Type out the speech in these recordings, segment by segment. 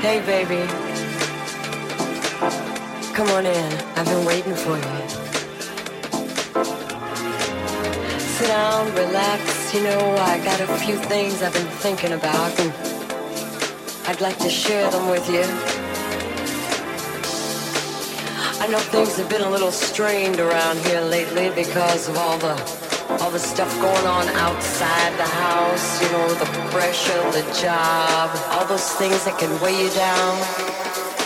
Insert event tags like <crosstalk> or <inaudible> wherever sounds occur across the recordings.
Hey, baby. Come on in. I've been waiting for you. Sit down, relax. You know, I got a few things I've been thinking about, and I'd like to share them with you. I know things have been a little strained around here lately because of all the all the stuff going on outside the house, you know, the pressure, the job, all those things that can weigh you down.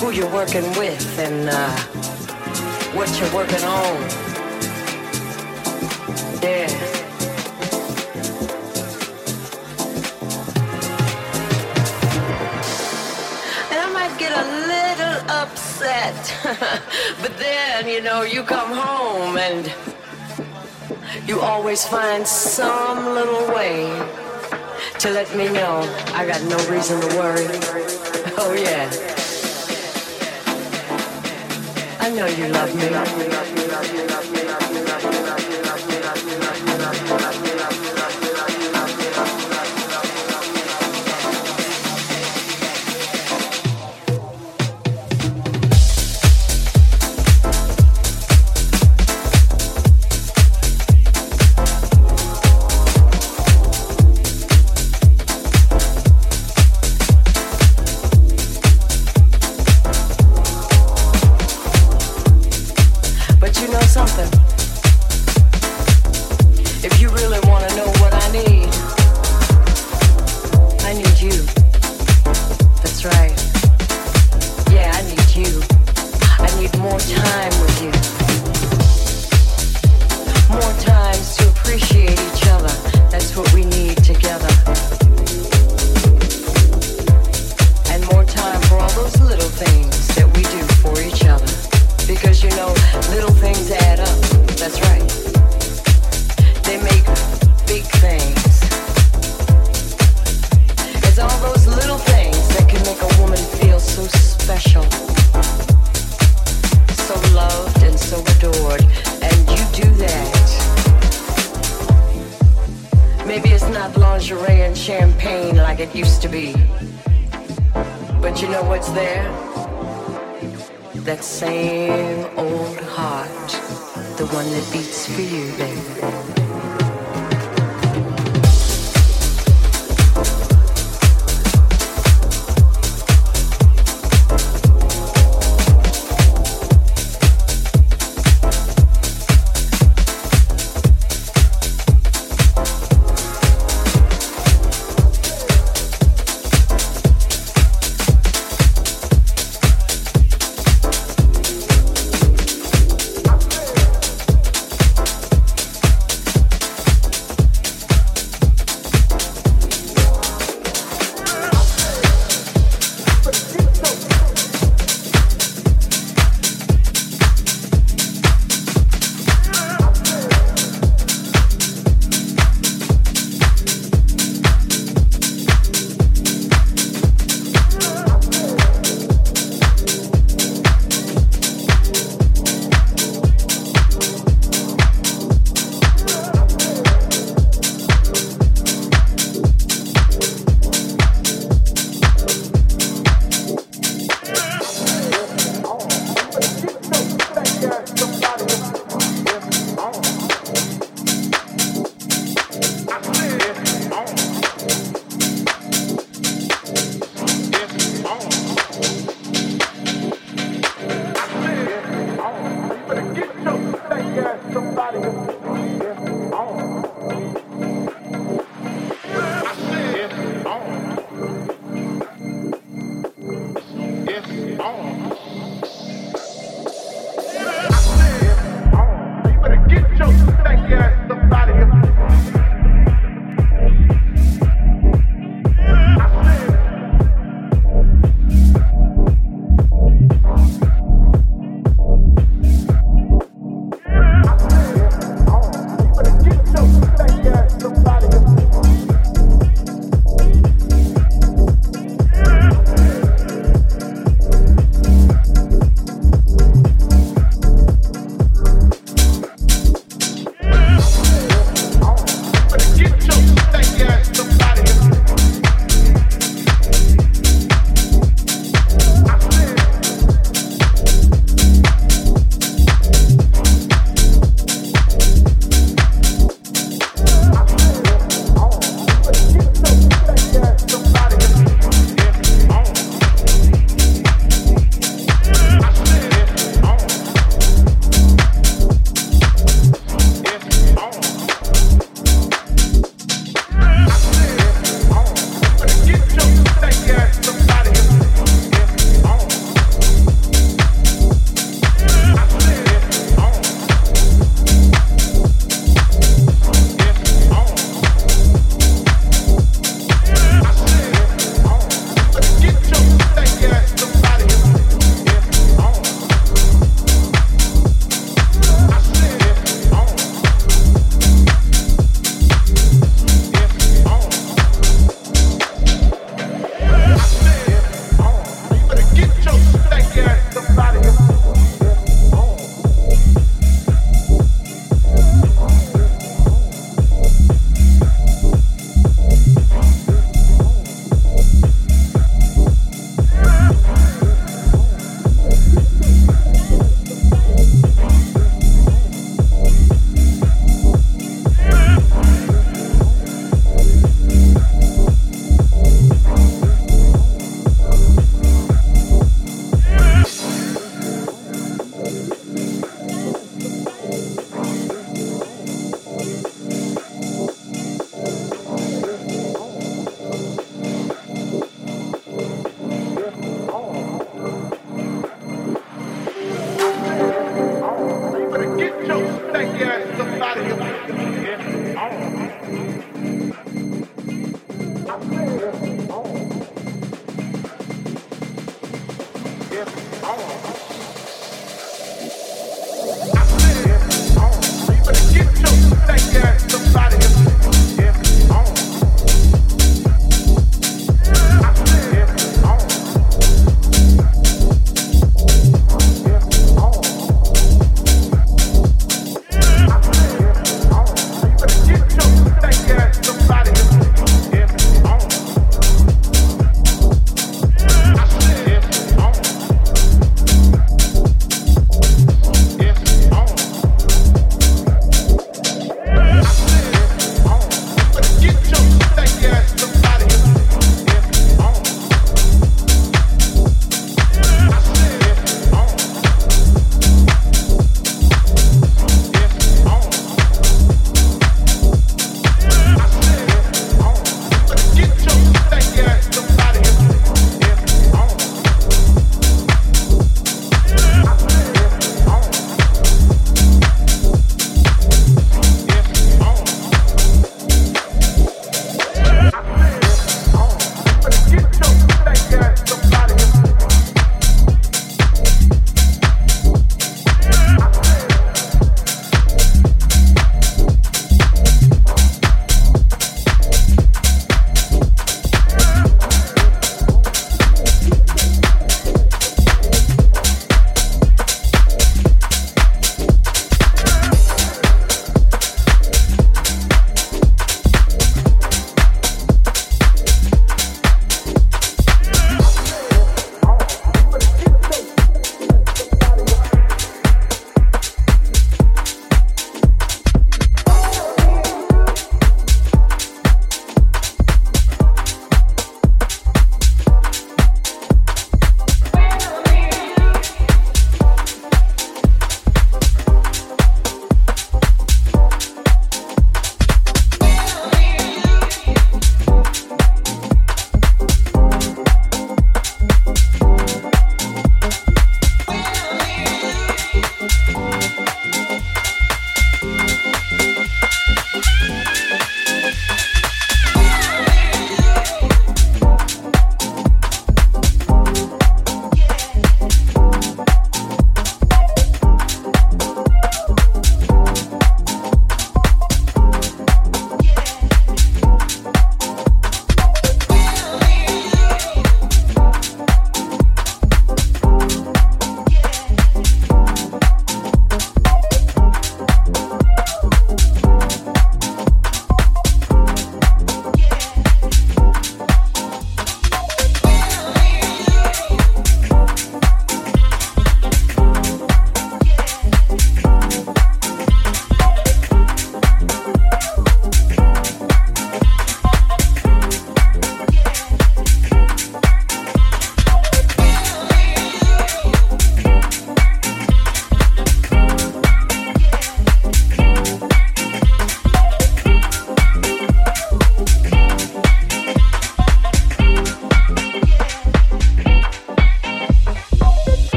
who you're working with and uh, what you're working on. Yeah. And I might get a little upset. <laughs> but then, you know, you come home and you always find some little way to let me know I got no reason to worry. <laughs> Oh, yeah. Know you love But